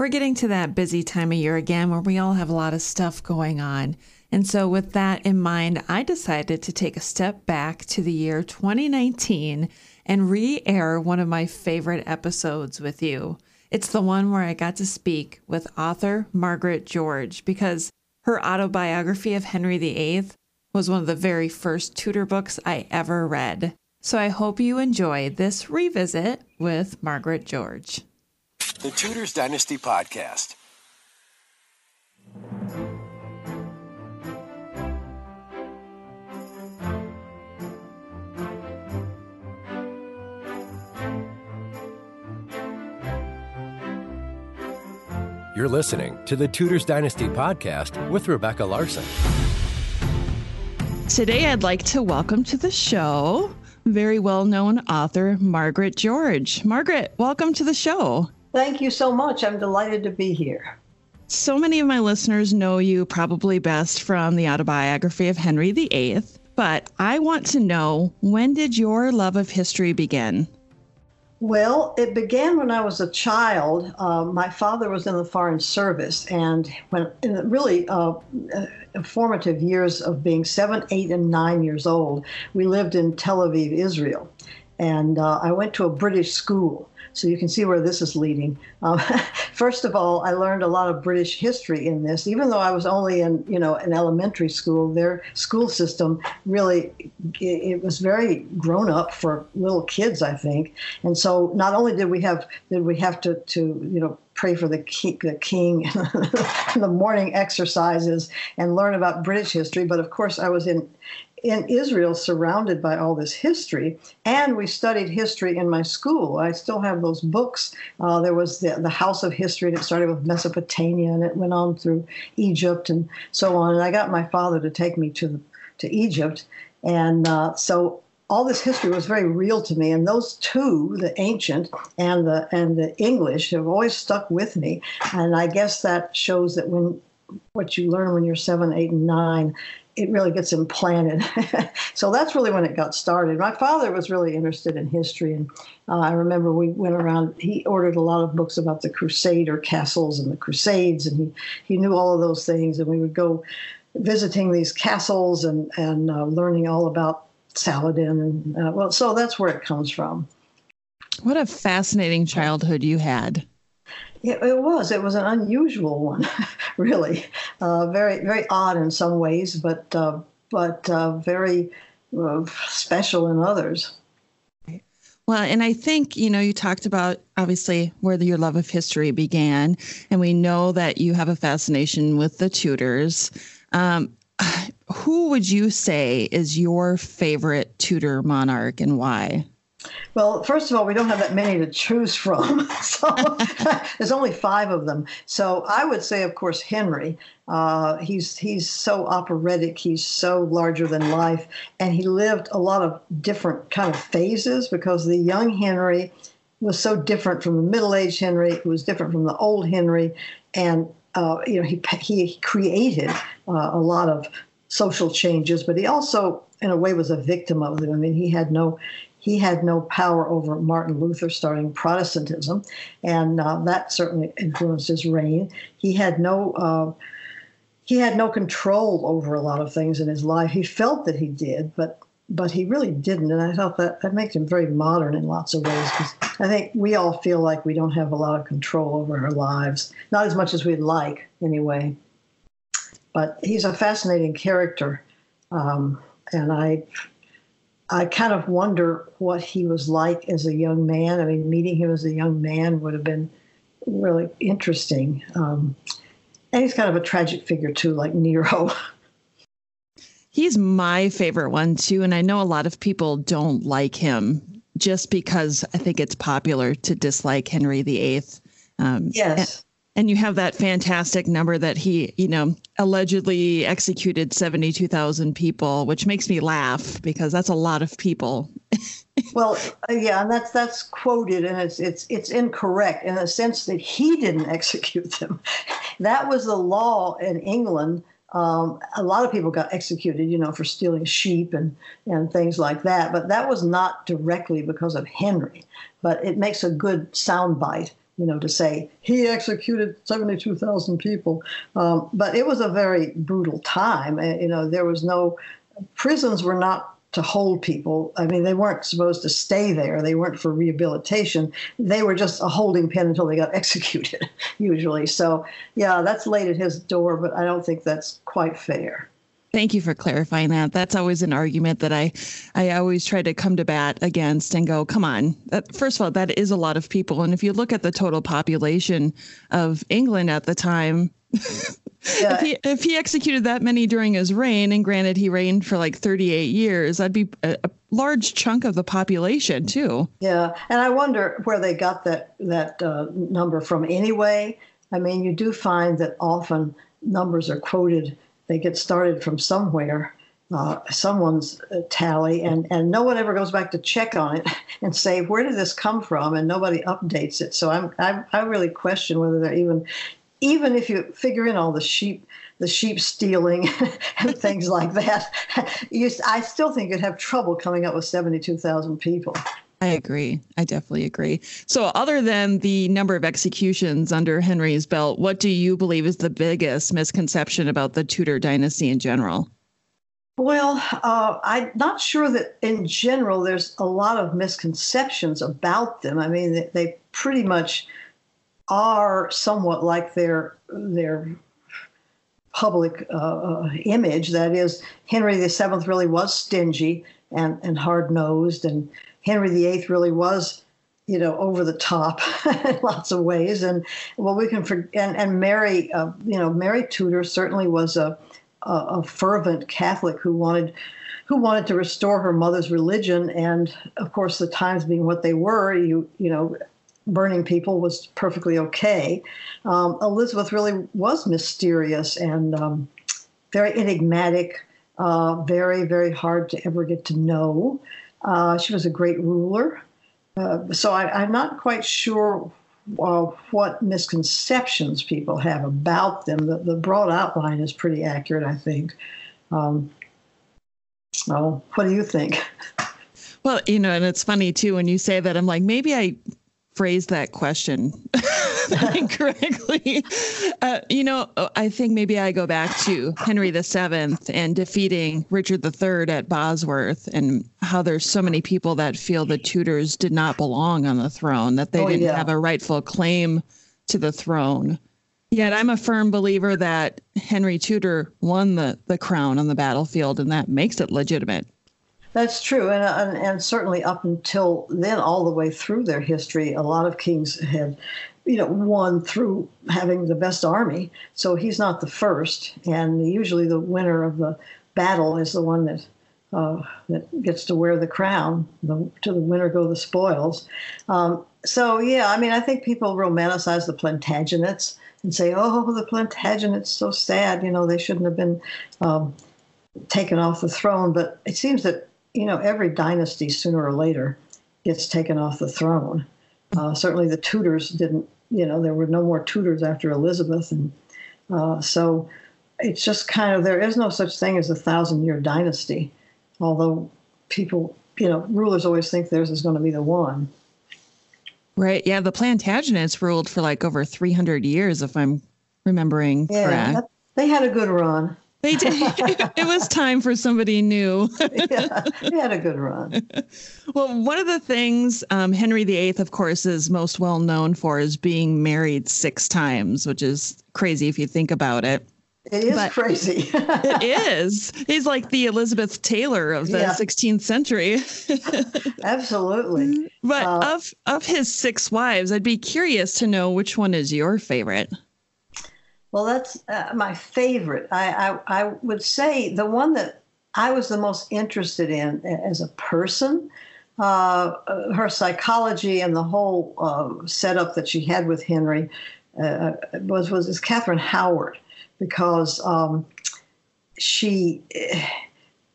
We're getting to that busy time of year again where we all have a lot of stuff going on. And so, with that in mind, I decided to take a step back to the year 2019 and re air one of my favorite episodes with you. It's the one where I got to speak with author Margaret George because her autobiography of Henry VIII was one of the very first Tudor books I ever read. So I hope you enjoy this revisit with Margaret George the Tudors Dynasty Podcast. You're listening to the Tudors Dynasty Podcast with Rebecca Larson. Today, I'd like to welcome to the show very well known author Margaret George. Margaret, welcome to the show. Thank you so much. I'm delighted to be here. So many of my listeners know you probably best from the autobiography of Henry VIII, but I want to know when did your love of history begin? Well, it began when I was a child. Uh, my father was in the Foreign Service, and when in the really uh, uh, formative years of being seven, eight, and nine years old, we lived in Tel Aviv, Israel. And uh, I went to a British school. So you can see where this is leading. Um, first of all, I learned a lot of British history in this. Even though I was only in, you know, an elementary school, their school system really it was very grown up for little kids, I think. And so not only did we have did we have to to you know pray for the king, the king the morning exercises and learn about British history. But of course, I was in in Israel, surrounded by all this history, and we studied history in my school. I still have those books. Uh, there was the, the House of History, and it started with Mesopotamia, and it went on through Egypt and so on. And I got my father to take me to to Egypt, and uh, so all this history was very real to me. And those two, the ancient and the and the English, have always stuck with me. And I guess that shows that when what you learn when you're seven, eight, and nine it really gets implanted. so that's really when it got started. My father was really interested in history, and uh, I remember we went around. He ordered a lot of books about the Crusader castles and the Crusades, and he he knew all of those things. And we would go visiting these castles and and uh, learning all about Saladin. And uh, well, so that's where it comes from. What a fascinating childhood you had. It, it was. It was an unusual one, really. Uh, very, very odd in some ways, but uh, but uh, very uh, special in others. Well, and I think, you know, you talked about obviously where your love of history began, and we know that you have a fascination with the Tudors. Um, who would you say is your favorite Tudor monarch and why? Well, first of all, we don't have that many to choose from. so there's only five of them. So I would say, of course, Henry. Uh, he's he's so operatic. He's so larger than life, and he lived a lot of different kind of phases because the young Henry was so different from the middle-aged Henry. It was different from the old Henry, and uh, you know he he created uh, a lot of social changes, but he also, in a way, was a victim of them. I mean, he had no he had no power over Martin Luther starting Protestantism, and uh, that certainly influenced his reign. He had no uh, he had no control over a lot of things in his life. He felt that he did, but but he really didn't. And I thought that that makes him very modern in lots of ways. Because I think we all feel like we don't have a lot of control over our lives, not as much as we'd like, anyway. But he's a fascinating character, um, and I I kind of wonder what he was like as a young man. I mean, meeting him as a young man would have been really interesting. Um, and he's kind of a tragic figure too, like Nero. He's my favorite one too, and I know a lot of people don't like him just because I think it's popular to dislike Henry VIII. Um, yes and you have that fantastic number that he, you know, allegedly executed 72,000 people, which makes me laugh because that's a lot of people. well, uh, yeah, and that's that's quoted and it's it's it's incorrect in the sense that he didn't execute them. that was the law in England. Um, a lot of people got executed, you know, for stealing sheep and, and things like that. But that was not directly because of Henry. But it makes a good soundbite you know, to say he executed 72,000 people. Um, but it was a very brutal time. Uh, you know, there was no, prisons were not to hold people. I mean, they weren't supposed to stay there. They weren't for rehabilitation. They were just a holding pen until they got executed, usually. So, yeah, that's laid at his door, but I don't think that's quite fair. Thank you for clarifying that. That's always an argument that I, I always try to come to bat against and go, come on. First of all, that is a lot of people, and if you look at the total population of England at the time, yeah. if, he, if he executed that many during his reign, and granted he reigned for like 38 years, that'd be a, a large chunk of the population too. Yeah, and I wonder where they got that that uh, number from. Anyway, I mean, you do find that often numbers are quoted they get started from somewhere, uh, someone's uh, tally, and, and no one ever goes back to check on it and say, where did this come from? And nobody updates it. So I'm, I, I really question whether they're even, even if you figure in all the sheep, the sheep stealing and things like that, you, I still think you'd have trouble coming up with 72,000 people. I agree. I definitely agree. So, other than the number of executions under Henry's belt, what do you believe is the biggest misconception about the Tudor dynasty in general? Well, uh, I'm not sure that in general there's a lot of misconceptions about them. I mean, they, pretty much are somewhat like their their public uh, uh image. That is, Henry VII really was stingy and, and hard nosed and Henry VIII really was, you know, over the top in lots of ways. And well, we can for, and and Mary, uh, you know, Mary Tudor certainly was a, a, a fervent Catholic who wanted who wanted to restore her mother's religion. And of course, the times being what they were, you you know, burning people was perfectly okay. Um, Elizabeth really was mysterious and um, very enigmatic, uh, very very hard to ever get to know. Uh, she was a great ruler. Uh, so I, am not quite sure uh, what misconceptions people have about them. The, the, broad outline is pretty accurate, I think. Um, what do you think? Well, you know, and it's funny too when you say that. I'm like, maybe I phrased that question incorrectly. Uh, you know, I think maybe I go back to Henry VII and defeating Richard III at Bosworth, and how there's so many people that feel the Tudors did not belong on the throne, that they oh, didn't yeah. have a rightful claim to the throne. Yet I'm a firm believer that Henry Tudor won the, the crown on the battlefield, and that makes it legitimate. That's true, and, and, and certainly up until then, all the way through their history, a lot of kings had, you know, won through having the best army. So he's not the first, and usually the winner of the battle is the one that uh, that gets to wear the crown. The, to the winner go the spoils. Um, so yeah, I mean, I think people romanticize the Plantagenets and say, "Oh, the Plantagenets, so sad. You know, they shouldn't have been." Um, taken off the throne, but it seems that you know, every dynasty sooner or later gets taken off the throne. Uh, certainly the Tudors didn't, you know, there were no more Tudors after Elizabeth. And uh, so it's just kind of, there is no such thing as a thousand year dynasty, although people, you know, rulers always think theirs is going to be the one. Right. Yeah. The Plantagenets ruled for like over 300 years, if I'm remembering yeah, correct. That, they had a good run. They did. it was time for somebody new. yeah, he had a good run. Well, one of the things um, Henry VIII, of course, is most well known for is being married six times, which is crazy if you think about it. It is but crazy. it is. He's like the Elizabeth Taylor of the yeah. 16th century. Absolutely. But uh, of of his six wives, I'd be curious to know which one is your favorite. Well, that's uh, my favorite. I, I, I would say the one that I was the most interested in as a person, uh, her psychology and the whole uh, setup that she had with Henry uh, was was is Catherine Howard, because um, she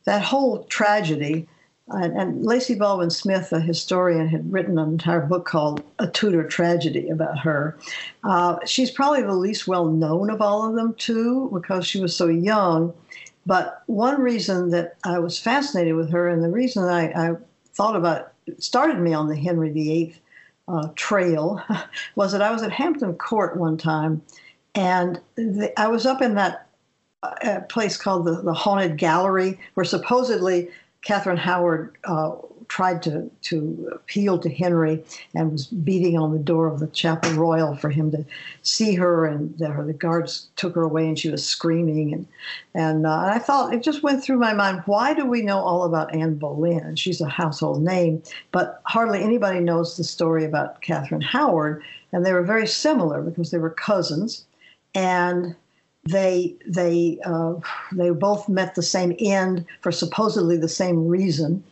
that whole tragedy and, Lacey Baldwin Smith, a historian, had written an entire book called A Tudor Tragedy about her. Uh, she's probably the least well known of all of them, too, because she was so young. But one reason that I was fascinated with her, and the reason I, I thought about started me on the Henry VIII uh, trail was that I was at Hampton Court one time, and the, I was up in that uh, place called the, the Haunted Gallery, where supposedly Catherine Howard uh, tried to, to appeal to Henry and was beating on the door of the Chapel Royal for him to see her. And the, the guards took her away and she was screaming. And, and uh, I thought, it just went through my mind why do we know all about Anne Boleyn? She's a household name, but hardly anybody knows the story about Catherine Howard. And they were very similar because they were cousins. And they they uh, they both met the same end for supposedly the same reason.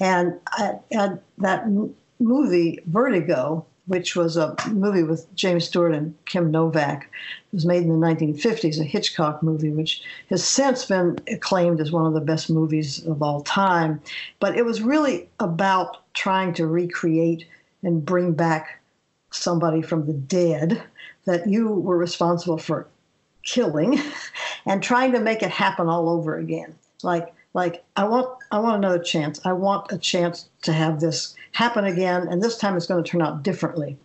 And, I, and that movie, Vertigo, which was a movie with James Stewart and Kim Novak, was made in the 1950s, a Hitchcock movie, which has since been acclaimed as one of the best movies of all time. But it was really about trying to recreate and bring back somebody from the dead that you were responsible for killing and trying to make it happen all over again. Like like I want I want another chance. I want a chance to have this happen again, and this time it's going to turn out differently.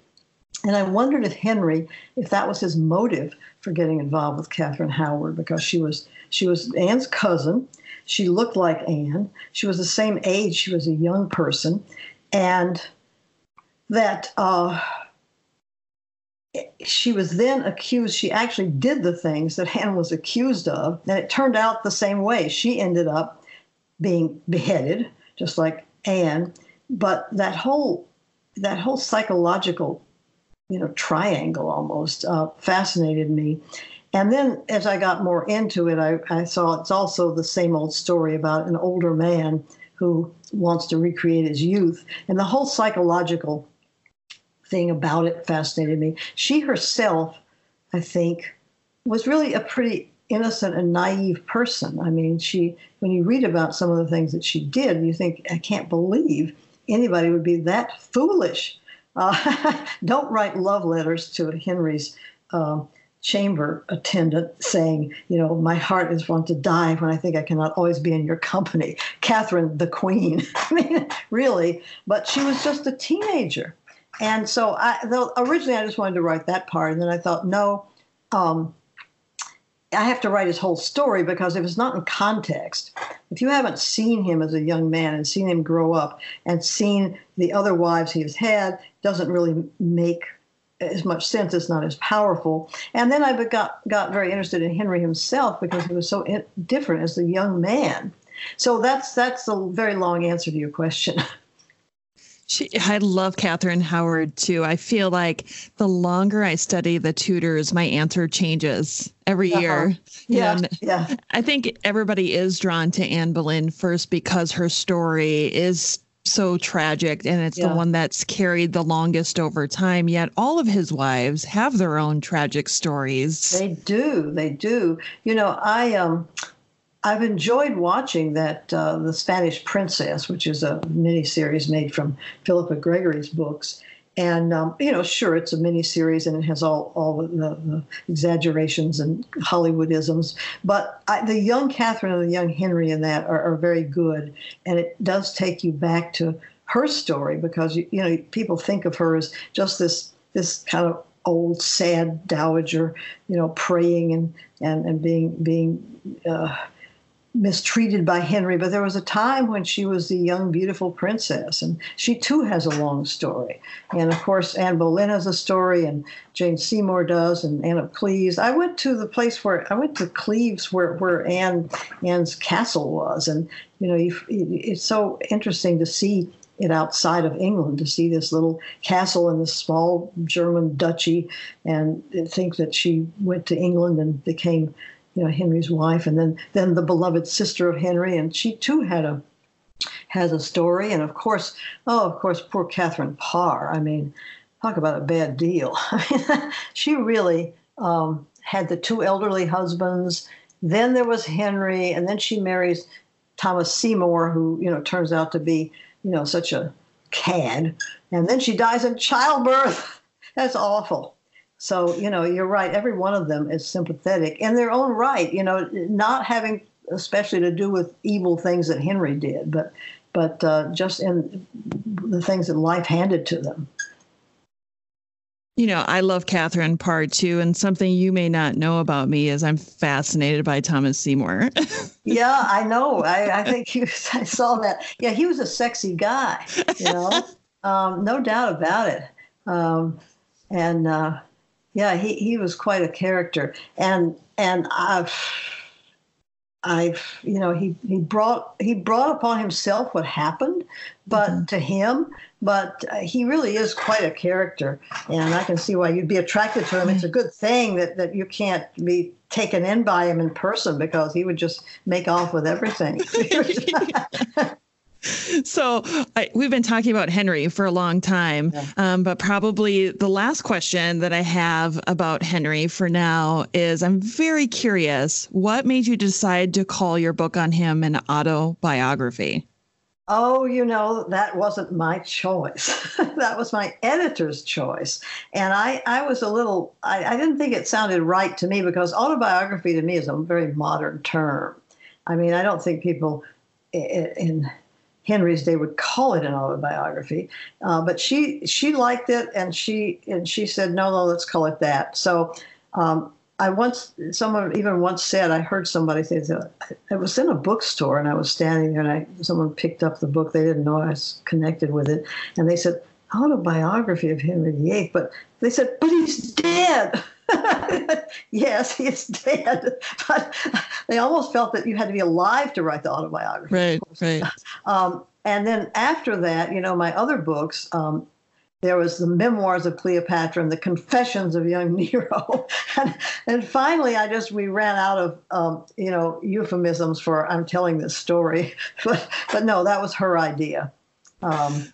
And I wondered if Henry, if that was his motive for getting involved with Catherine Howard, because she was she was Anne's cousin. She looked like Anne. She was the same age. She was a young person, and that uh, she was then accused. She actually did the things that Anne was accused of, and it turned out the same way. She ended up being beheaded, just like Anne. But that whole that whole psychological, you know, triangle almost uh, fascinated me. And then as I got more into it, I, I saw it's also the same old story about an older man who wants to recreate his youth. And the whole psychological thing about it fascinated me. She herself, I think, was really a pretty innocent and naive person. I mean, she when you read about some of the things that she did, you think, I can't believe anybody would be that foolish. Uh, don't write love letters to Henry's uh, chamber attendant saying, you know, my heart is want to die when I think I cannot always be in your company. Catherine, the queen. I mean, really. But she was just a teenager. And so I, though originally I just wanted to write that part. And then I thought, no, um, I have to write his whole story because if it's not in context, if you haven't seen him as a young man and seen him grow up and seen the other wives he has had, doesn't really make as much sense. It's not as powerful. And then I got got very interested in Henry himself because he was so different as a young man. So that's that's a very long answer to your question. She, I love Catherine Howard too. I feel like the longer I study the Tudors, my answer changes every uh-huh. year. Yeah, and yeah. I think everybody is drawn to Anne Boleyn first because her story is so tragic and it's yeah. the one that's carried the longest over time. Yet all of his wives have their own tragic stories. They do. They do. You know, I um I've enjoyed watching that uh, the Spanish Princess, which is a miniseries made from Philippa Gregory's books. And um, you know, sure, it's a miniseries and it has all all the, the exaggerations and Hollywoodisms. But I, the young Catherine and the young Henry in that are, are very good, and it does take you back to her story because you, you know people think of her as just this this kind of old sad dowager, you know, praying and and and being being. Uh, mistreated by Henry, but there was a time when she was the young, beautiful princess, and she too has a long story. And of course, Anne Boleyn has a story, and Jane Seymour does, and Anne of Cleves. I went to the place where I went to Cleves, where where Anne Anne's castle was, and you know, you, it's so interesting to see it outside of England to see this little castle in this small German duchy, and think that she went to England and became you know Henry's wife, and then then the beloved sister of Henry, and she too had a has a story, and of course, oh, of course, poor Catherine Parr. I mean, talk about a bad deal. She really um, had the two elderly husbands. Then there was Henry, and then she marries Thomas Seymour, who you know turns out to be you know such a cad, and then she dies in childbirth. That's awful. So, you know, you're right. Every one of them is sympathetic in their own right, you know, not having especially to do with evil things that Henry did, but but uh, just in the things that life handed to them. You know, I love Catherine Parr too, and something you may not know about me is I'm fascinated by Thomas Seymour. yeah, I know. I, I think he was, I saw that. Yeah, he was a sexy guy. You know, um, no doubt about it. Um, and uh, yeah, he, he was quite a character. And and I've I've you know he he brought he brought upon himself what happened, but mm-hmm. to him, but uh, he really is quite a character, and I can see why you'd be attracted to him. It's a good thing that that you can't be taken in by him in person because he would just make off with everything. so I, we've been talking about Henry for a long time, yeah. um, but probably the last question that I have about Henry for now is I'm very curious what made you decide to call your book on him an autobiography? Oh, you know, that wasn't my choice. that was my editor's choice. And I, I was a little, I, I didn't think it sounded right to me because autobiography to me is a very modern term. I mean, I don't think people in, in Henry's day would call it an autobiography, uh, but she she liked it and she and she said no no let's call it that. So um, I once someone even once said I heard somebody say I was in a bookstore and I was standing there and I someone picked up the book they didn't know I was connected with it and they said autobiography of Henry VIII but they said but he's dead. yes, he's dead. But they almost felt that you had to be alive to write the autobiography. Right, right. Um, and then after that, you know, my other books, um, there was the memoirs of Cleopatra and the confessions of young Nero. and, and finally, I just, we ran out of, um, you know, euphemisms for I'm telling this story. but, but no, that was her idea. Um,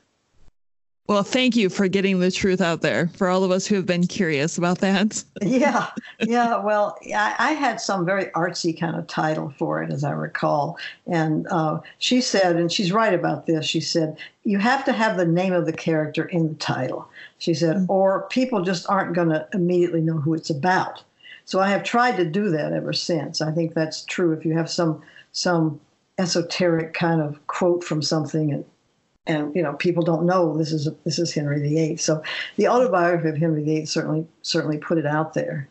well, thank you for getting the truth out there for all of us who have been curious about that. yeah, yeah. Well, I, I, had some very artsy kind of title for it, as I recall. And uh, she said, and she's right about this, she said, you have to have the name of the character in the title. She said, mm-hmm. or people just aren't going to immediately know who it's about. So I have tried to do that ever since. I think that's true. If you have some some esoteric kind of quote from something and and you know people don't know this is this is Henry VIII. So the autobiography of Henry VIII certainly certainly put it out there.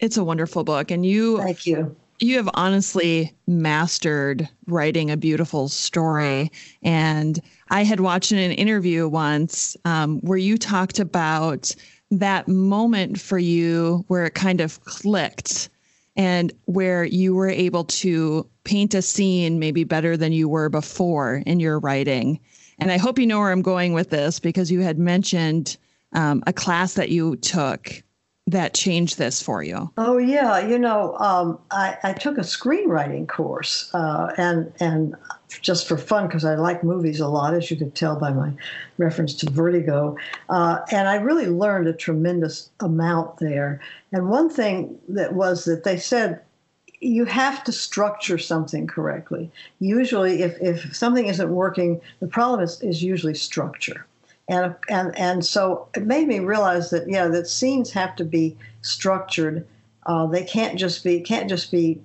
It's a wonderful book, and you thank you. You have honestly mastered writing a beautiful story. And I had watched in an interview once um, where you talked about that moment for you where it kind of clicked and where you were able to paint a scene maybe better than you were before in your writing. And I hope you know where I'm going with this because you had mentioned um, a class that you took that changed this for you. Oh yeah, you know, um, I, I, took a screenwriting course, uh, and and just for fun because I like movies a lot, as you could tell by my reference to Vertigo, uh, and I really learned a tremendous amount there. And one thing that was that they said you have to structure something correctly. Usually, if, if something isn't working, the problem is, is usually structure. And, and, and so it made me realize that, yeah, that scenes have to be structured. Uh, they can't just be, can't just be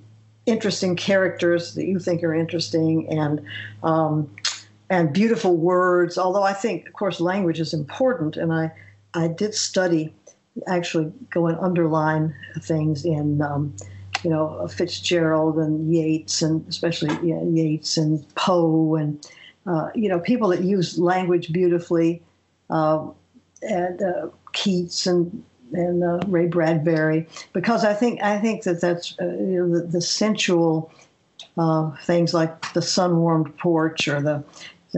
interesting characters that you think are interesting and, um, and beautiful words. Although I think, of course, language is important. And I, I did study, actually go and underline things in, um, you know Fitzgerald and Yeats and especially you know, Yeats and Poe and uh, you know people that use language beautifully uh, and uh, Keats and and uh, Ray Bradbury because I think I think that that's uh, you know, the, the, sensual uh, things like the sun warmed porch or the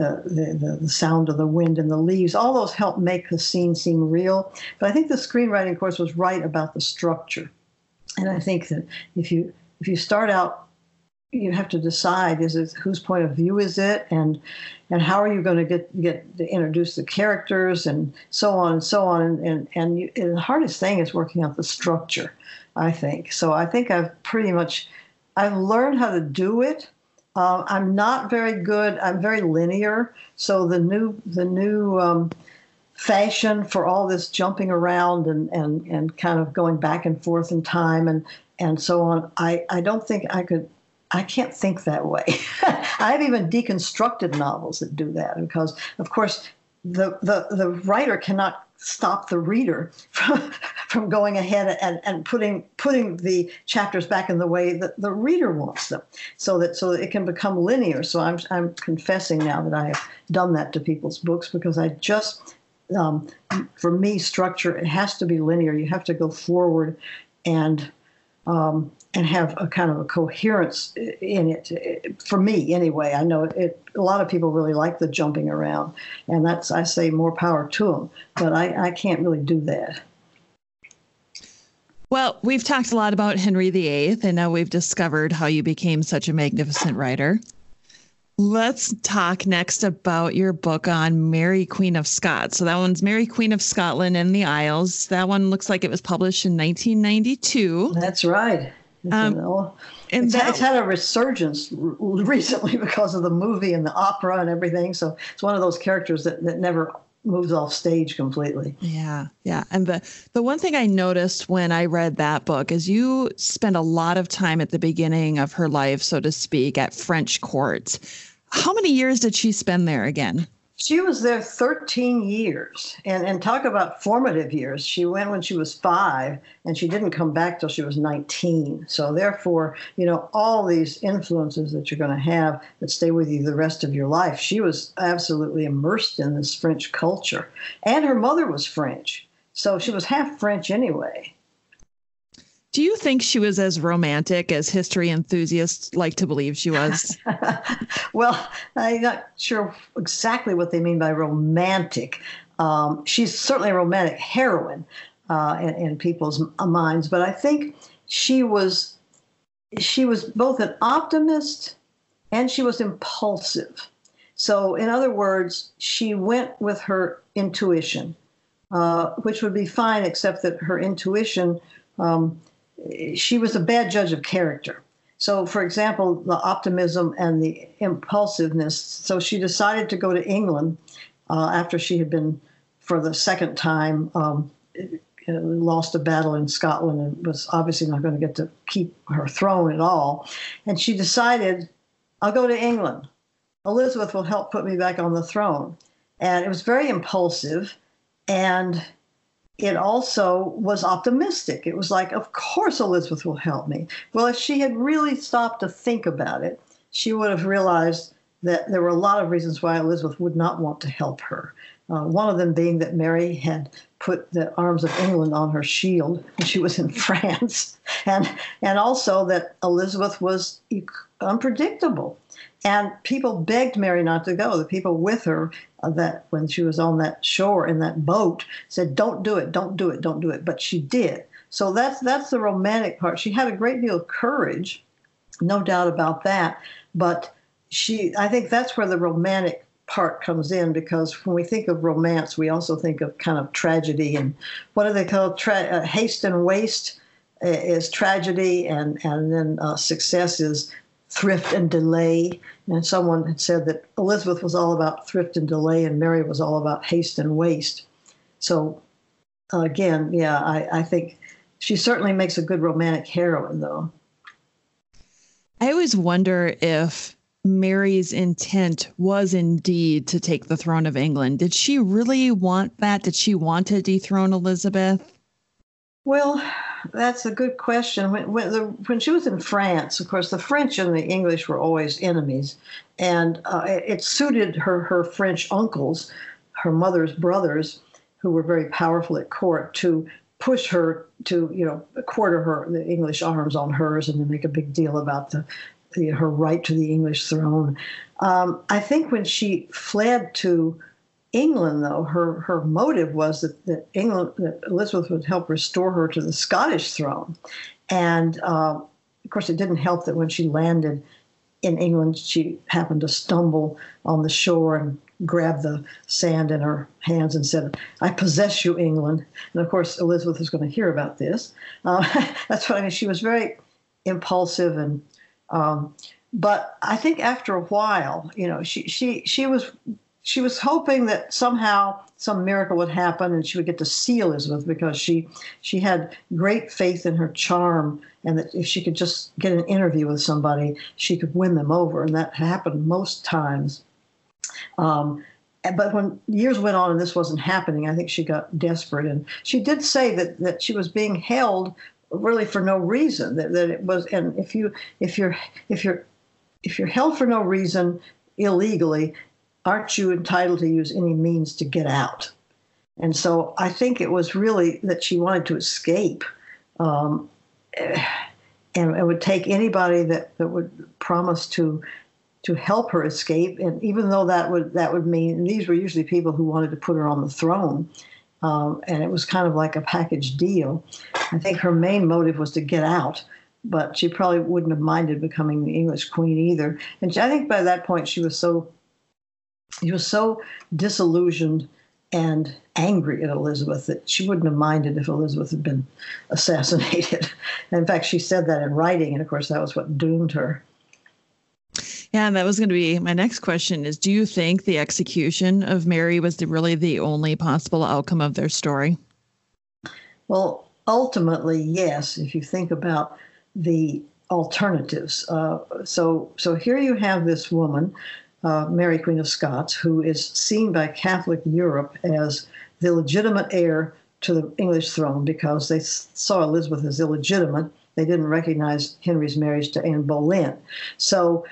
the, the, the, sound of the wind and the leaves, all those help make the scene seem real. But I think the screenwriting course was right about the structure. And I think that if you if you start out, you have to decide is it whose point of view is it, and and how are you going to get get to introduce the characters and so on and so on. And and, and, you, and the hardest thing is working out the structure. I think so. I think I've pretty much I've learned how to do it. Uh, I'm not very good. I'm very linear. So the new the new um, fashion for all this jumping around and, and, and kind of going back and forth in time and, and so on. I, I don't think I could, I can't think that way. I have even deconstructed novels that do that because, of course, the, the, the writer cannot stop the reader from, from going ahead and, and putting putting the chapters back in the way that the reader wants them so that so that it can become linear. So i'm, I'm confessing now that i have done that to people's books because i just um, for me structure it has to be linear. You have to go forward and um, and have a kind of a coherence in it. For me, anyway, I know it. A lot of people really like the jumping around, and that's I say more power to them. But I, I can't really do that. Well, we've talked a lot about Henry VIII, and now we've discovered how you became such a magnificent writer. Let's talk next about your book on Mary, Queen of Scots. So that one's Mary, Queen of Scotland and the Isles. That one looks like it was published in 1992. That's right. Um, and it's, that, it's had a resurgence recently because of the movie and the opera and everything. So it's one of those characters that, that never moves off stage completely. Yeah, yeah. And the the one thing I noticed when I read that book is you spend a lot of time at the beginning of her life, so to speak, at French courts. How many years did she spend there again? She was there 13 years. And, and talk about formative years. She went when she was five and she didn't come back till she was 19. So, therefore, you know, all these influences that you're going to have that stay with you the rest of your life. She was absolutely immersed in this French culture. And her mother was French. So she was half French anyway. Do you think she was as romantic as history enthusiasts like to believe she was? well, I'm not sure exactly what they mean by romantic. Um, she's certainly a romantic heroine uh, in, in, people's minds, but I think she was she was both an optimist and she was impulsive. So, in other words, she went with her intuition, uh, which would be fine, except that her intuition. Um, she was a bad judge of character. So, for example, the optimism and the impulsiveness. So, she decided to go to England uh, after she had been, for the second time, um, lost a battle in Scotland and was obviously not going to get to keep her throne at all. And she decided, I'll go to England. Elizabeth will help put me back on the throne. And it was very impulsive. And it also was optimistic. It was like, of course, Elizabeth will help me. Well, if she had really stopped to think about it, she would have realized that there were a lot of reasons why Elizabeth would not want to help her. Uh, one of them being that Mary had put the arms of England on her shield when she was in France, and and also that Elizabeth was unpredictable. And people begged Mary not to go. The people with her, uh, that when she was on that shore in that boat, said, "Don't do it, don't do it, don't do it." But she did. So that's that's the romantic part. She had a great deal of courage, no doubt about that. But she, I think that's where the romantic part comes in because when we think of romance, we also think of kind of tragedy and what do they call tra- uh, haste and waste is tragedy, and and then uh, success is thrift and delay. And someone had said that Elizabeth was all about thrift and delay, and Mary was all about haste and waste. So, uh, again, yeah, I, I think she certainly makes a good romantic heroine, though. I always wonder if Mary's intent was indeed to take the throne of England. Did she really want that? Did she want to dethrone Elizabeth? Well, that's a good question. When, when, the, when, she was in France, of course, the French and the English were always enemies, and uh, it, it, suited her her French uncles, her mother's brothers, who were very powerful at court, to push her to you know quarter her the English arms on hers, and then make a big deal about the, the her right to the English throne. Um, I think when she fled to England, though, her, her motive was that, that England, that Elizabeth would help restore her to the Scottish throne. And uh, of course, it didn't help that when she landed in England, she happened to stumble on the shore and grab the sand in her hands and said, I possess you, England. And of course, Elizabeth is going to hear about this. Uh, that's what I mean. She was very impulsive and. Um, but I think after a while, you know, she she she was she was hoping that somehow some miracle would happen and she would get to see Elizabeth because she she had great faith in her charm and that if she could just get an interview with somebody, she could win them over, and that happened most times. Um, but when years went on and this wasn't happening, I think she got desperate. And she did say that, that she was being held really for no reason. That, that it was, and if you if you're if you're if you're held for no reason illegally, aren't you entitled to use any means to get out? And so I think it was really that she wanted to escape. Um, and it would take anybody that, that would promise to to help her escape. And even though that would that would mean these were usually people who wanted to put her on the throne, um, and it was kind of like a package deal. I think her main motive was to get out, but she probably wouldn't have minded becoming the English queen either. And I think by that point she was so she was so disillusioned and angry at Elizabeth that she wouldn't have minded if Elizabeth had been assassinated. in fact, she said that in writing, and of course, that was what doomed her. Yeah, and that was going to be my next question is do you think the execution of Mary was the, really the only possible outcome of their story? Well, ultimately, yes, if you think about the alternatives. Uh, so, so here you have this woman, uh, Mary Queen of Scots, who is seen by Catholic Europe as the legitimate heir to the English throne because they saw Elizabeth as illegitimate. They didn't recognize Henry's marriage to Anne Boleyn. So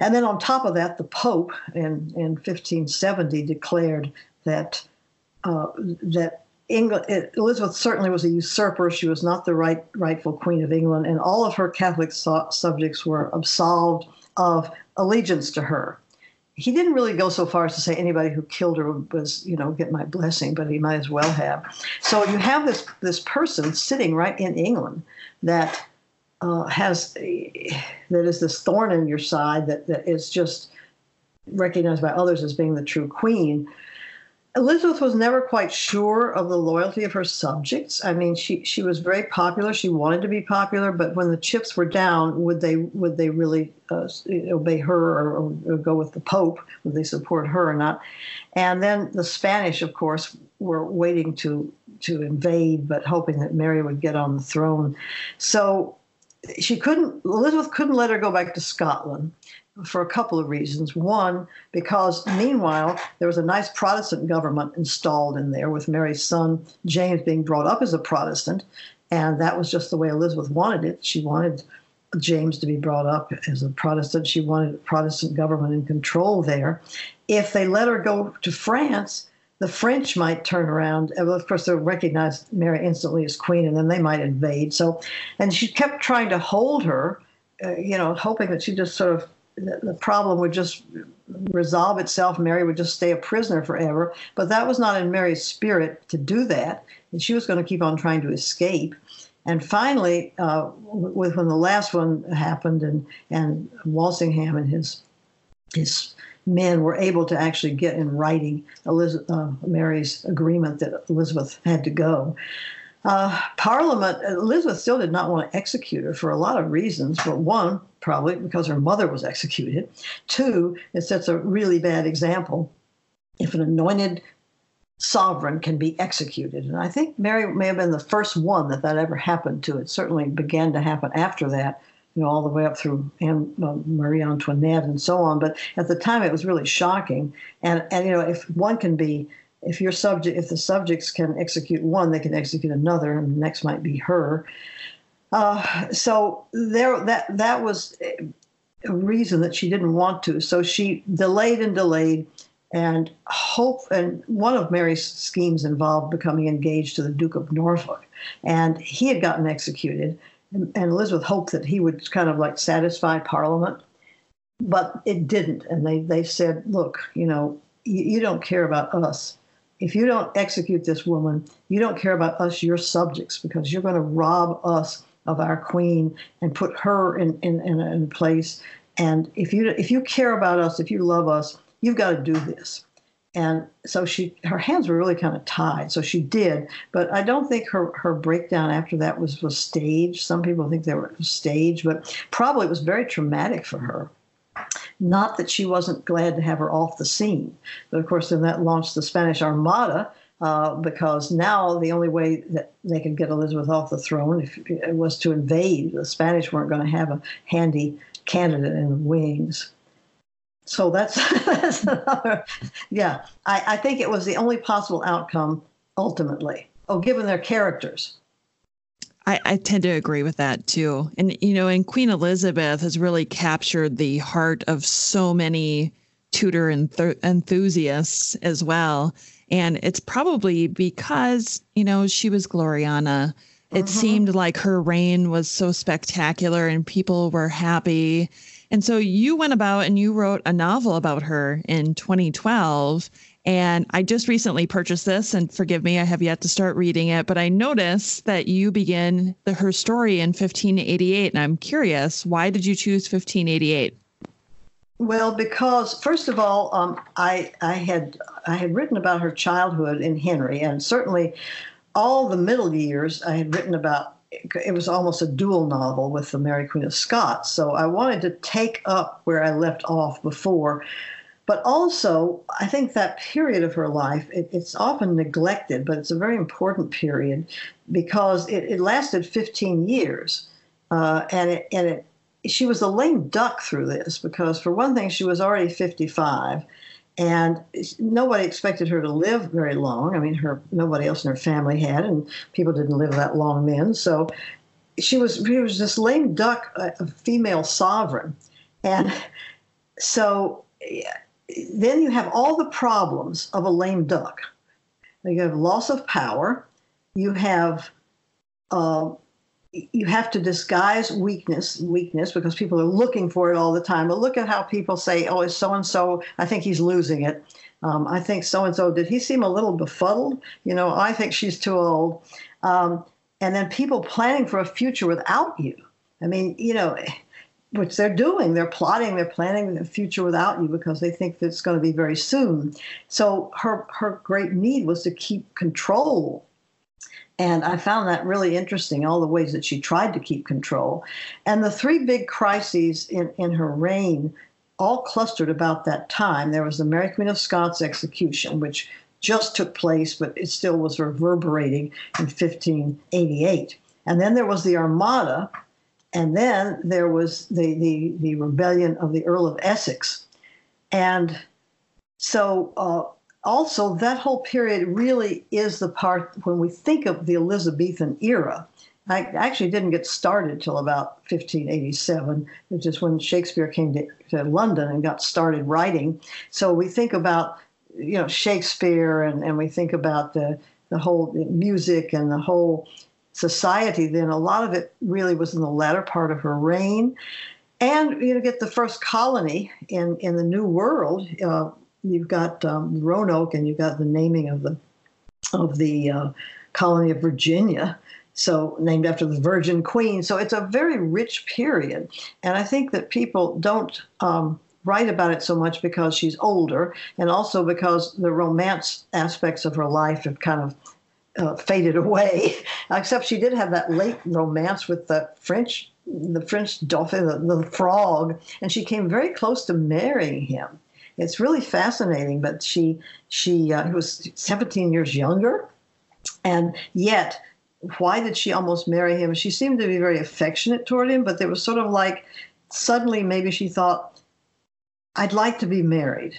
and then on top of that, the Pope in, in 1570 declared that uh, that England, Elizabeth certainly was a usurper. She was not the right rightful Queen of England, and all of her Catholic so- subjects were absolved of allegiance to her. He didn't really go so far as to say anybody who killed her was, you know, get my blessing, but he might as well have. So you have this this person sitting right in England that uh, has that is this thorn in your side that, that is just recognized by others as being the true queen. Elizabeth was never quite sure of the loyalty of her subjects. I mean, she she was very popular. She wanted to be popular, but when the chips were down, would they would they really uh, obey her or, or, go with the Pope? Would they support her or not? And then the Spanish, of course, were waiting to to invade, but hoping that Mary would get on the throne. So she couldn't elizabeth couldn't let her go back to scotland for a couple of reasons one because meanwhile there was a nice protestant government installed in there with mary's son james being brought up as a protestant and that was just the way elizabeth wanted it she wanted james to be brought up as a protestant she wanted a protestant government in control there if they let her go to france the French might turn around. Of course, they'll recognize Mary instantly as queen, and then they might invade. So, and she kept trying to hold her, uh, you know, hoping that she just sort of the, problem would just resolve itself. Mary would just stay a prisoner forever. But that was not in Mary's spirit to do that, and she was going to keep on trying to escape. And finally, uh, with when the last one happened, and and Walsingham and his his men were able to actually get in writing Elizabeth, uh, Mary's agreement that Elizabeth had to go. Uh, Parliament, Elizabeth still did not want to execute her for a lot of reasons, but one, probably because her mother was executed. Two, it sets a really bad example. If an anointed sovereign can be executed. And I think Mary may have been the first one that that ever happened to. It certainly began to happen after that you know, all the way up through Anne, uh, Marie Antoinette and so on. But at the time, it was really shocking. And and you know, if one can be, if your subject, if the subjects can execute one, they can execute another, and the next might be her. Uh, so there, that that was a reason that she didn't want to. So she delayed and delayed, and hope. And one of Mary's schemes involved becoming engaged to the Duke of Norfolk, and he had gotten executed and, Elizabeth hoped that he would kind of like satisfy Parliament, but it didn't. And they, they said, look, you know, you, you don't care about us. If you don't execute this woman, you don't care about us, your subjects, because you're going to rob us of our queen and put her in, in, in, in place. And if you if you care about us, if you love us, you've got to do this. And so she her hands were really kind of tied so she did. But i don't think her her breakdown after that was was staged. Some people think they were staged but probably it was very traumatic for her not that she wasn't glad to have her off the scene but of course then that launched the spanish armada uh, because now the only way that they could get elizabeth off the throne if, was to invade the spanish weren't going to have a handy candidate in the wings So that's, that's another, yeah. I, I think it was the only possible outcome ultimately. Oh, given their characters. I, I, tend to agree with that too. And, you know, and Queen Elizabeth has really captured the heart of so many Tudor enth- enthusiasts as well. And it's probably because, you know, she was Gloriana. It mm-hmm. seemed like her reign was so spectacular and people were happy. And so you went about and you wrote a novel about her in 2012. And I just recently purchased this, and forgive me, I have yet to start reading it, but I notice that you begin the, her story in 1588. And I'm curious, why did you choose 1588? Well, because first of all, um, I I had I had written about her childhood in Henry, and certainly all the middle years I had written about. It was almost a dual novel with the Mary Queen of Scots. So I wanted to take up where I left off before but also, I think that period of her life, it, it's often neglected, but it's a very important period because it, it lasted 15 years. Uh, and it, and it, she was a lame duck through this because, for one thing, she was already 55 and nobody expected her to live very long. I mean, her nobody else in her family had, and people didn't live that long then. So she was she was this lame duck, a female sovereign, and so then you have all the problems of a lame duck. You have loss of power. You have uh, you have to disguise weakness weakness because people are looking for it all the time. But look at how people say, "Oh, is so and so? I think he's losing it. Um, I think so and so. Did he seem a little befuddled? You know, I think she's too old." Um, and then people planning for a future without you. I mean, you know, which they're doing. They're plotting, they're planning the future without you because they think that it's going to be very soon. So her her great need was to keep control. And I found that really interesting, all the ways that she tried to keep control. And the three big crises in, in her reign all clustered about that time. There was the Mary Queen of Scots execution, which just took place, but it still was reverberating in 1588. And then there was the Armada, and then there was the, the, the rebellion of the Earl of Essex. And so, uh, also, that whole period really is the part when we think of the Elizabethan era. I actually didn't get started till about 1587, which is when Shakespeare came to, to London and got started writing. So we think about, you know, Shakespeare and, and we think about the, the whole music and the whole society then. A lot of it really was in the latter part of her reign. And you know, get the first colony in, in the New World. Uh, you've got um, Roanoke, and you've got the naming of the of the uh, colony of Virginia, so named after the Virgin Queen. So it's a very rich period, and I think that people don't um, write about it so much because she's older, and also because the romance aspects of her life have kind of uh, faded away. Except she did have that late romance with the French, the French dauphin, the, the frog, and she came very close to marrying him. It's really fascinating. But she she uh, was 17 years younger, and yet why did she almost marry him? She seemed to be very affectionate toward him, but there was sort of like suddenly maybe she thought, I'd like to be married.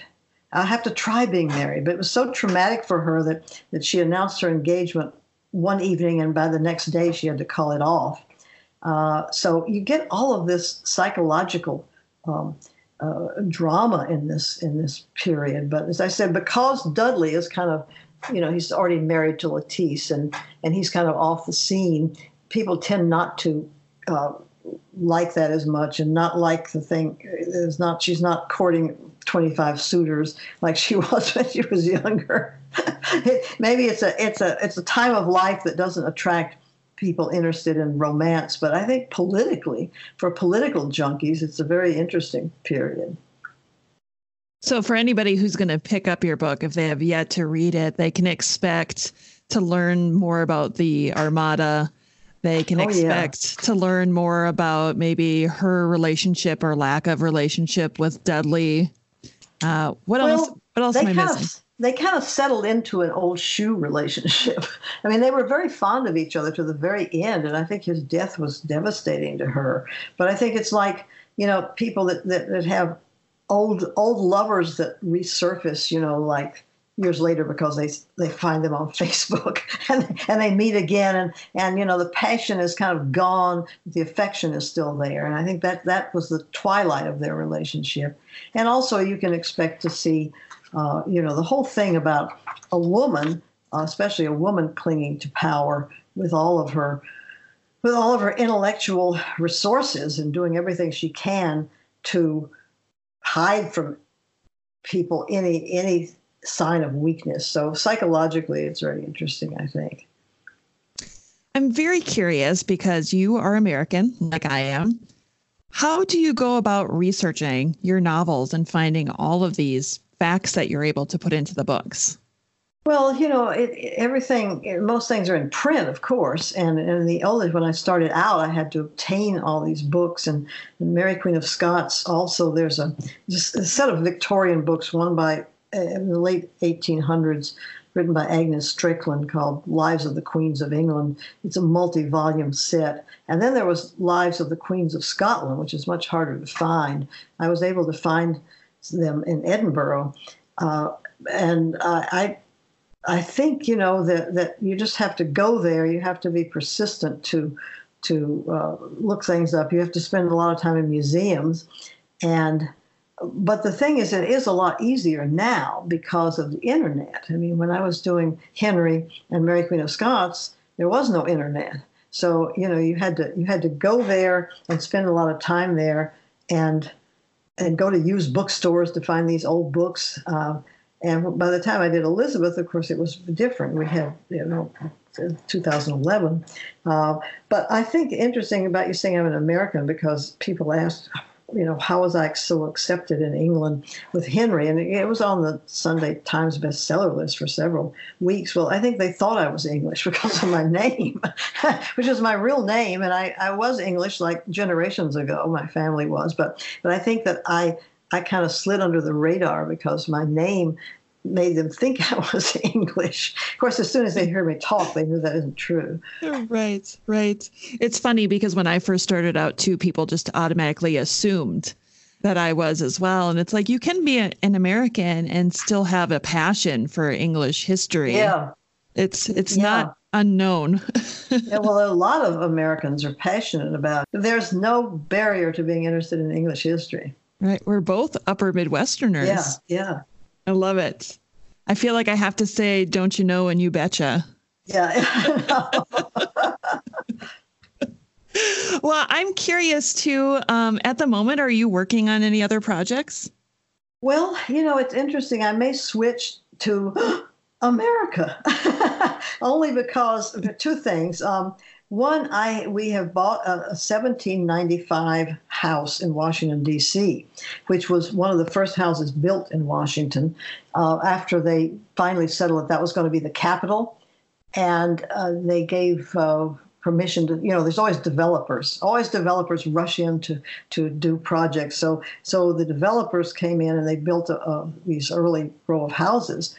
I have to try being married. But it was so traumatic for her that, that she announced her engagement one evening, and by the next day she had to call it off. Uh, so you get all of this psychological um, uh, drama in this in this period. But as I said, because Dudley is kind of, you know, he's already married to Lettice, and and he's kind of off the scene. People tend not to uh, like that as much, and not like the thing. Is not she's not courting 25 suitors like she was when she was younger. Maybe it's a it's a it's a time of life that doesn't attract people interested in romance, but I think politically, for political junkies, it's a very interesting period. So, for anybody who's going to pick up your book, if they have yet to read it, they can expect to learn more about the Armada. They can oh, expect yeah. to learn more about maybe her relationship or lack of relationship with Dudley. Uh, what well, else? What else am I missing? Of, they kind of settled into an old shoe relationship. I mean, they were very fond of each other to the very end, and I think his death was devastating to her. But I think it's like you know people that that, that have old old lovers that resurface, you know, like years later because they they find them on Facebook and and they meet again. And and you know the passion is kind of gone. The affection is still there. And I think that that was the twilight of their relationship. And also you can expect to see uh, you know the whole thing about a woman uh, especially a woman clinging to power with all of her with all of her intellectual resources and doing everything she can to hide from people any any sign of weakness. So psychologically, it's very interesting, I think. I'm very curious because you are American, like I am. How do you go about researching your novels and finding all of these facts that you're able to put into the books? Well, you know, it, everything, most things are in print, of course. And in the old when I started out, I had to obtain all these books. And Mary Queen of Scots, also, there's a, a set of Victorian books, one by in the late 1800s, written by Agnes Strickland called Lives of the Queens of England. It's a multi-volume set. And then there was Lives of the Queens of Scotland, which is much harder to find. I was able to find them in Edinburgh. Uh, and uh, I I think you know that that you just have to go there. You have to be persistent to to uh, look things up. You have to spend a lot of time in museums, and but the thing is, it is a lot easier now because of the internet. I mean, when I was doing Henry and Mary Queen of Scots, there was no internet. So you know, you had to you had to go there and spend a lot of time there, and and go to used bookstores to find these old books. Uh, and by the time I did Elizabeth, of course, it was different. We had you know 2011. Uh, but I think interesting about you saying I'm an American because people ask, you know, how was I so accepted in England with Henry? And it was on the Sunday Times bestseller list for several weeks. Well, I think they thought I was English because of my name, which is my real name. And I, I was English like generations ago, my family was. But, but I think that I, I kind of slid under the radar because my name made them think I was English. Of course, as soon as they heard me talk, they knew that isn't true. Right, right. It's funny because when I first started out, too, people just automatically assumed that I was as well. And it's like you can be a, an American and still have a passion for English history. Yeah. It's it's yeah. not unknown. yeah, well, a lot of Americans are passionate about it. There's no barrier to being interested in English history. Right. We're both upper Midwesterners. Yeah, yeah. I love it. I feel like I have to say, don't you know, and you betcha. Yeah. well, I'm curious too. Um, at the moment, are you working on any other projects? Well, you know, it's interesting. I may switch to America only because two things. Um, one, I we have bought a, a 1795 house in Washington D.C., which was one of the first houses built in Washington. Uh, after they finally settled it, that was going to be the capital, and uh, they gave uh, permission to you know there's always developers always developers rush in to to do projects so so the developers came in and they built a, a, these early row of houses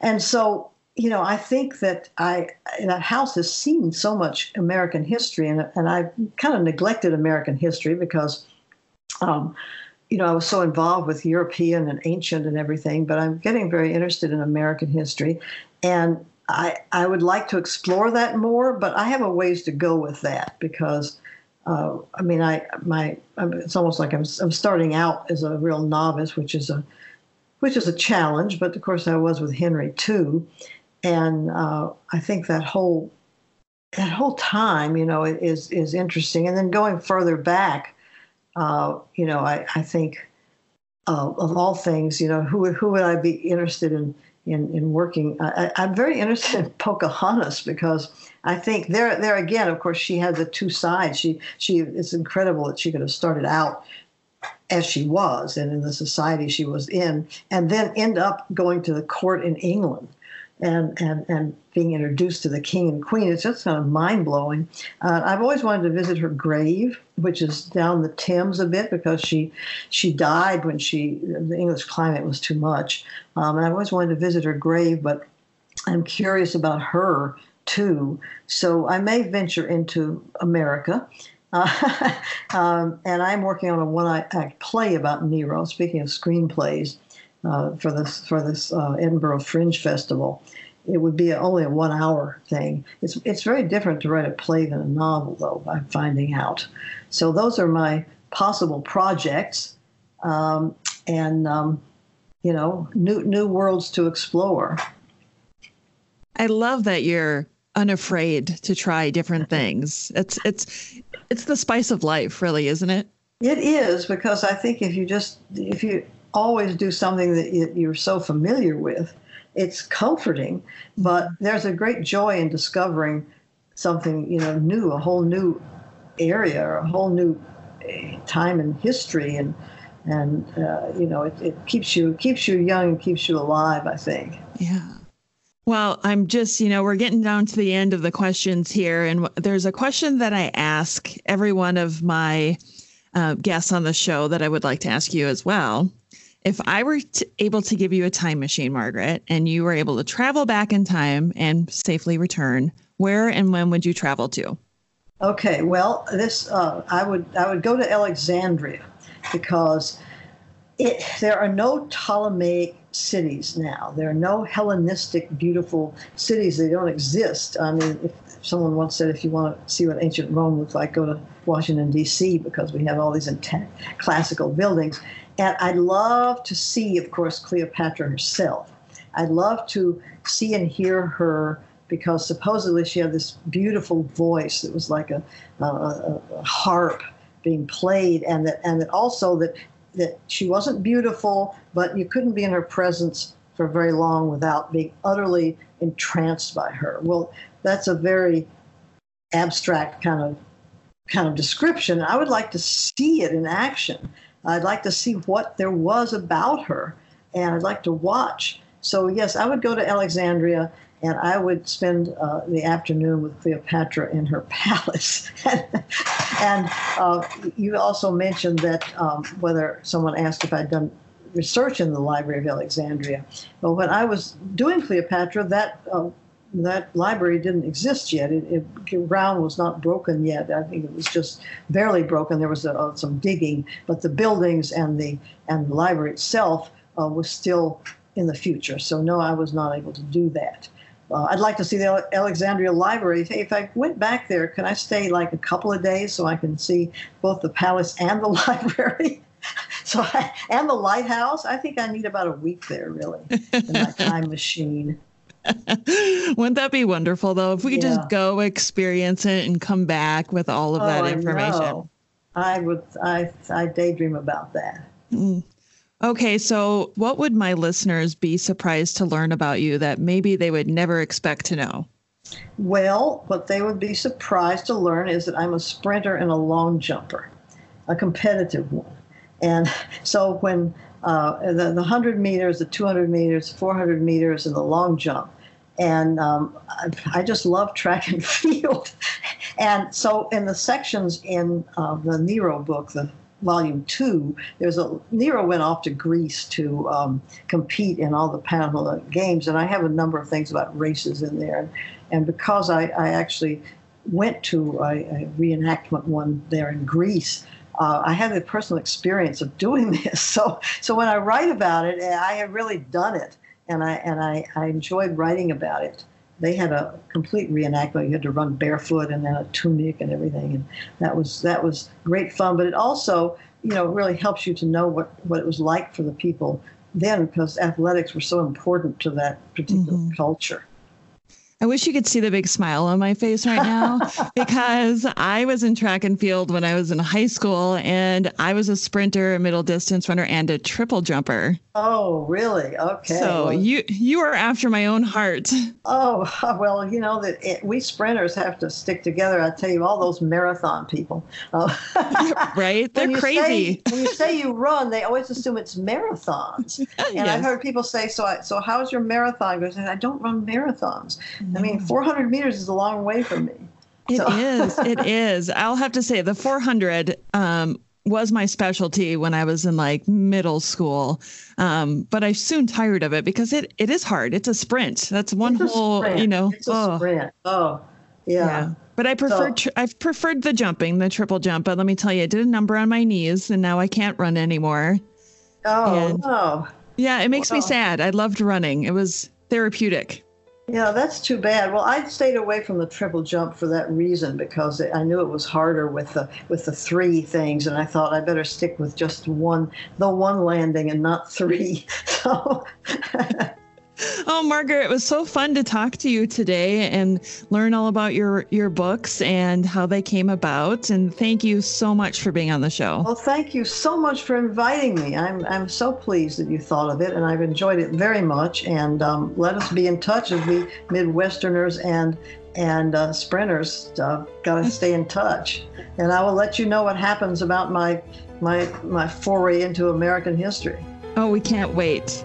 and so you know, I think that I that house has seen so much American history, and and I kind of neglected American history because, um, you know, I was so involved with European and ancient and everything. But I'm getting very interested in American history, and I I would like to explore that more. But I have a ways to go with that because. Uh, I mean, I my it's almost like I'm I'm starting out as a real novice, which is a which is a challenge. But of course, I was with Henry too, and uh, I think that whole that whole time, you know, is is interesting. And then going further back, uh, you know, I, I think uh, of all things, you know, who who would I be interested in in, in working? I, am very interested in Pocahontas because I think there there again, of course, she had the two sides. She she it's incredible that she could have started out as she was and in the society she was in, and then end up going to the court in England and, and, and being introduced to the king and queen. It's just kind of mind blowing. Uh, I've always wanted to visit her grave, which is down the Thames a bit because she she died when she the English climate was too much. Um, and I've always wanted to visit her grave, but I'm curious about her too. So I may venture into America. Uh, um, and I'm working on a one-act play about Nero. Speaking of screenplays, uh, for this for this uh, Edinburgh Fringe Festival, it would be only a one-hour thing. It's it's very different to write a play than a novel, though. I'm finding out. So those are my possible projects, um, and um, you know, new new worlds to explore. I love that you're unafraid to try different things. It's it's it's the spice of life, really, isn't it? It is because I think if you just if you always do something that you're so familiar with, it's comforting. But there's a great joy in discovering something you know new, a whole new area, or a whole new eh, time in history, and and uh, you know it, it keeps you keeps you young and keeps you alive. I think. Yeah. Well, I'm just, you know, we're getting down to the end of the questions here. And there's a question that I ask every one of my uh, guests on the show that I would like to ask you as well. If I were to, able to give you a time machine, Margaret, and you were able to travel back in time and safely return, where and when would you travel to? Okay, well, this uh, I would I would go to Alexandria because it, there are no Ptolemaic cities now. There are no Hellenistic, beautiful cities. They don't exist. I mean, if someone once said, if you want to see what ancient Rome looked like, go to Washington, D.C., because we have all these intact classical buildings. And I'd love to see, of course, Cleopatra herself. I'd love to see and hear her because supposedly she had this beautiful voice that was like a, a, a harp being played, and that and that also that that she wasn't beautiful, but you couldn't be in her presence for very long without being utterly entranced by her. Well, that's a very abstract kind of kind of description. I would like to see it in action. I'd like to see what there was about her, and I'd like to watch. So yes, I would go to Alexandria and I would spend uh, the afternoon with Cleopatra in her palace. and uh, you also mentioned that um, whether someone asked if I'd done research in the Library of Alexandria. Well, when I was doing Cleopatra, that uh, that library didn't exist yet. It, it, ground was not broken yet. I think it was just barely broken. There was a, uh, some digging, but the buildings and the and the library itself uh, was still in the future. So no, I was not able to do that. Uh, I'd like to see the Alexandria Library. Hey, if I went back there, can I stay like a couple of days so I can see both the palace and the library? so I, and the lighthouse. I think I need about a week there, really, in my time machine. Wouldn't that be wonderful, though? If we could yeah. just go experience it and come back with all of oh, that information. I, I would. I I daydream about that. Mm. Okay, so what would my listeners be surprised to learn about you that maybe they would never expect to know? Well, what they would be surprised to learn is that I'm a sprinter and a long jumper, a competitive one. And so when uh, the, the 100 meters, the 200 meters, 400 meters, and the long jump, and um, I, just love track and field. and so in the sections in uh, the Nero book, the volume two, there's a Nero went off to Greece to um, compete in all the Panama games, and I have a number of things about races in there. And, and because I, I actually went to a, a, reenactment one there in Greece, uh, I had the personal experience of doing this. So, so when I write about it, I have really done it, and I and I, I enjoyed writing about it they had a complete reenactment. You had to run barefoot and then a tunic and everything, and that was that was great fun. But it also, you know, really helps you to know what what it was like for the people then, because athletics were so important to that particular mm-hmm. culture. I wish you could see the big smile on my face right now because I was in track and field when I was in high school and I was a sprinter, a middle distance runner, and a triple jumper. Oh, really? Okay. So well, you you are after my own heart. Oh well, you know that it, we sprinters have to stick together. I tell you, all those marathon people. Uh, right? They're crazy. Say, when you say you run, they always assume it's marathons. And yes. I've heard people say, "So, I, so how's your marathon?" Goes, I don't run marathons. I mean, 400 meters is a long way from me. It so. is. It is. I'll have to say the 400. Um, was my specialty when I was in like middle school. Um, but I soon tired of it because it, it is hard. It's a sprint. That's one whole, sprint. you know. It's a oh. sprint. Oh, Yeah. yeah. But I preferred so, I've preferred the jumping, the triple jump. But let me tell you, I did a number on my knees, and now I can't run anymore. Oh and, no! Yeah, it makes me sad. I loved running. It was therapeutic. Yeah, that's too bad. Well, I stayed away from the triple jump for that reason because I knew it was harder with the with the three things, and I thought I better stick with just one, the one landing, and not three. So. Oh, Margaret, it was so fun to talk to you today and learn all about your your books and how they came about. And thank you so much for being on the show. Well, thank you so much for inviting me. I'm I'm so pleased that you thought of it, and I've enjoyed it very much. And um, let us be in touch as we Midwesterners and and uh, sprinters uh, got to stay in touch. And I will let you know what happens about my my my foray into American history. Oh, we can't wait.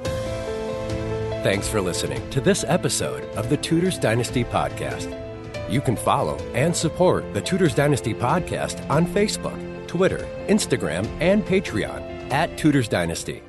Thanks for listening to this episode of the Tudors Dynasty Podcast. You can follow and support the Tudors Dynasty Podcast on Facebook, Twitter, Instagram, and Patreon at Tudors Dynasty.